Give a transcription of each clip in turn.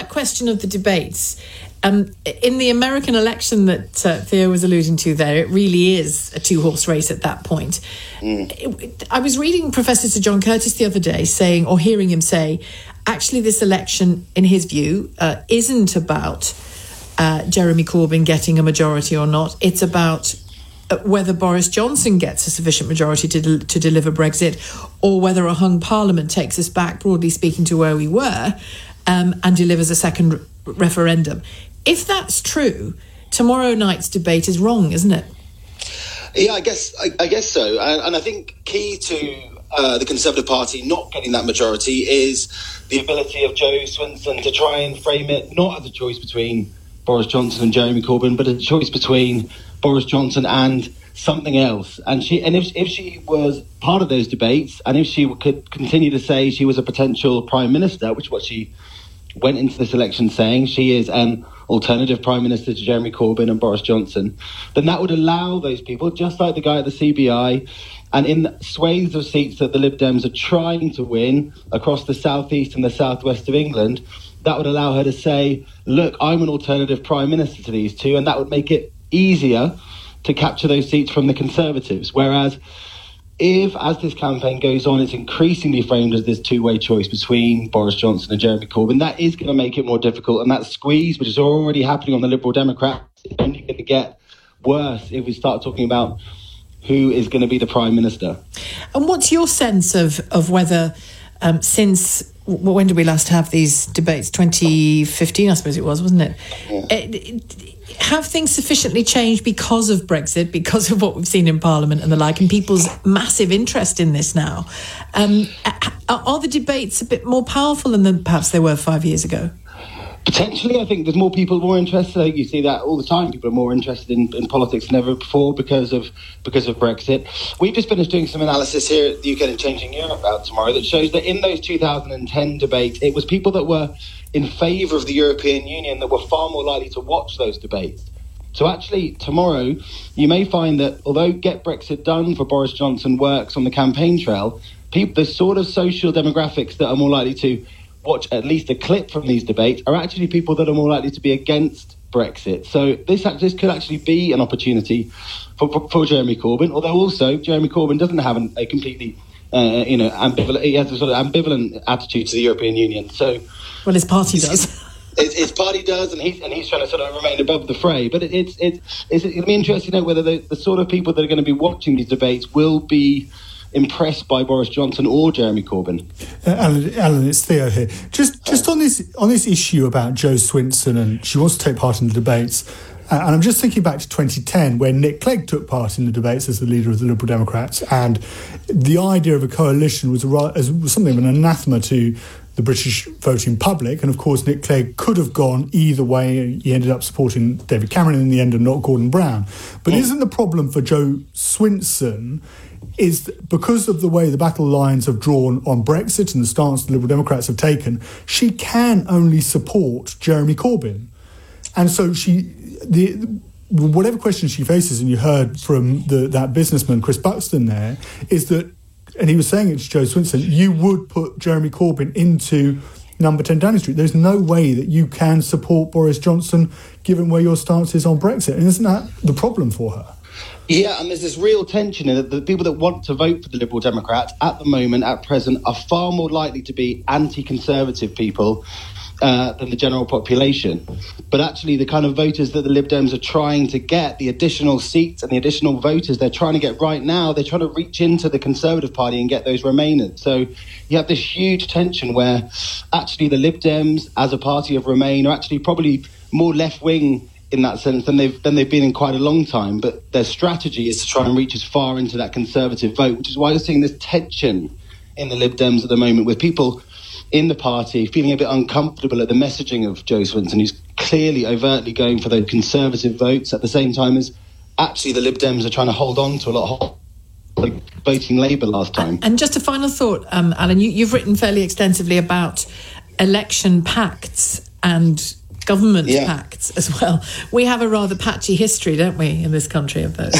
that question of the debates, um, in the American election that uh, Theo was alluding to there, it really is a two horse race at that point. Mm. I was reading Professor Sir John Curtice the other day saying, or hearing him say, actually, this election, in his view, uh, isn't about uh, Jeremy Corbyn getting a majority or not. It's about uh, whether Boris Johnson gets a sufficient majority to, de- to deliver Brexit, or whether a hung parliament takes us back, broadly speaking, to where we were um, and delivers a second re- referendum. If that's true, tomorrow night's debate is wrong, isn't it? Yeah, I guess I, I guess so, and, and, I think key to uh, the Conservative Party not getting that majority is the ability of Jo Swinson to try and frame it not as a choice between Boris Johnson and Jeremy Corbyn, but a choice between Boris Johnson and something else. And she, and if if she was part of those debates, and if she could continue to say she was a potential prime minister, which is what she went into this election saying, she is an alternative prime minister to Jeremy Corbyn and Boris Johnson, then that would allow those people, just like the guy at the CBI, and in swathes of seats that the Lib Dems are trying to win across the southeast and the southwest of England, that would allow her to say, look, I'm an alternative prime minister to these two, and that would make it easier to capture those seats from the Conservatives. Whereas if, as this campaign goes on, it's increasingly framed as this two way choice between Boris Johnson and Jeremy Corbyn, that is going to make it more difficult. And that squeeze, which is already happening on the Liberal Democrats, is only going to get worse if we start talking about who is going to be the Prime Minister. And what's your sense of, of whether, um, since when did we last have these debates? 2015, I suppose it was, wasn't it? Yeah. have things sufficiently changed because of Brexit, because of what we've seen in Parliament and the like, and people's massive interest in this now? Um, are the debates a bit more powerful than perhaps they were five years ago? Potentially, I think there's more people more interested. You see that all the time. People are more interested in, in, politics than ever before because of because of Brexit. We've just finished doing some analysis here at the UK and Changing Europe out tomorrow that shows that in those 2010 debates, it was people that were in favour of the European Union that were far more likely to watch those debates. So actually, tomorrow you may find that although Get Brexit Done for Boris Johnson works on the campaign trail, people, the sort of social demographics that are more likely to watch at least a clip from these debates are actually people that are more likely to be against Brexit. So this this could actually be an opportunity for, for, for Jeremy Corbyn. Although also Jeremy Corbyn doesn't have an, a completely uh, you know ambivalent he has a sort of ambivalent attitude to the European Union. So well, his party does. His, his, party does, and he's and he's trying to sort of remain above the fray. But it, it's it's it's it'll be interesting to know whether the, the sort of people that are going to be watching these debates will be impressed by Boris Johnson or Jeremy Corbyn. Uh, Alan, Alan, it's Theo here. Just just on this on this issue about Jo Swinson and she wants to take part in the debates. Uh, and I'm just thinking back to 2010 when Nick Clegg took part in the debates as the leader of the Liberal Democrats, and the idea of a coalition was, a, was something of an anathema to the British voting public. And of course, Nick Clegg could have gone either way. He ended up supporting David Cameron in the end and not Gordon Brown. But mm. isn't the problem for Jo Swinson is because of the way the battle lines have drawn on Brexit and the stance the Liberal Democrats have taken, she can only support Jeremy Corbyn. And so she, the, whatever question she faces, and you heard from the, that businessman, Chris Buxton, there, is that, and he was saying it to Jo Swinson, you would put Jeremy Corbyn into number 10 Downing Street. There's no way that you can support Boris Johnson given where your stance is on Brexit. And isn't that the problem for her? Yeah, and there's this real tension in that the people that want to vote for the Liberal Democrats at the moment, at present, are far more likely to be anti conservative people uh, than the general population. But actually, the kind of voters that the Lib Dems are trying to get, the additional seats and the additional voters they're trying to get right now, they're trying to reach into the Conservative Party and get those Remainers. So you have this huge tension where actually the Lib Dems, as a party of Remain, are actually probably more left wing in that sense than they've than they've been in quite a long time. But their strategy is to try and reach as far into that conservative vote, which is why you're seeing this tension in the Lib Dems at the moment, with people in the party feeling a bit uncomfortable at the messaging of Jo Swinson, who's clearly overtly going for those conservative votes at the same time as actually the Lib Dems are trying to hold on to a lot of like voting Labour last time. And just a final thought, um, Alan, you, you've written fairly extensively about election pacts and government yeah. pacts as well. We have a rather patchy history, don't we, in this country of those?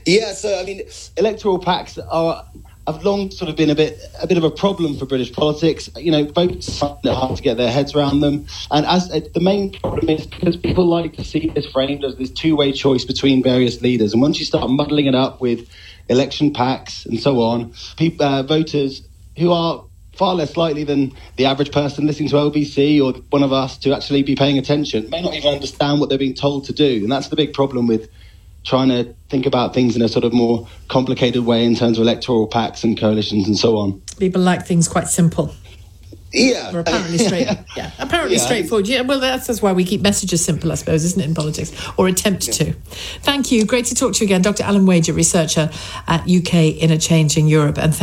yeah, so I mean, electoral pacts are have long sort of been a bit a bit of a problem for British politics. You know, voters find it hard to get their heads around them, and as uh, the main problem is because people like to see this framed as this two way choice between various leaders, and once you start muddling it up with election pacts and so on, people, uh, voters who are far less likely than the average person listening to LBC or one of us to actually be paying attention may not even understand what they're being told to do, and that's the big problem with trying to think about things in a sort of more complicated way in terms of electoral pacts and coalitions and so on. People like things quite simple. Yeah. Or apparently straight. yeah. Apparently Yeah. straightforward. Yeah. Well, that's, that's why we keep messages simple, I suppose, isn't it, in politics? Or attempt to. Thank you. Great to talk to you again, Dr. Alan Wager, researcher at UK in a Changing Europe, and.